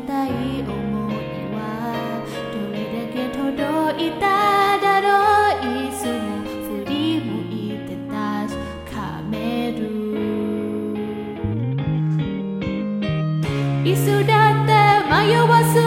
たい思いはどれだけ届いただろう。いつも振り向いて確かめる。椅子だって迷わす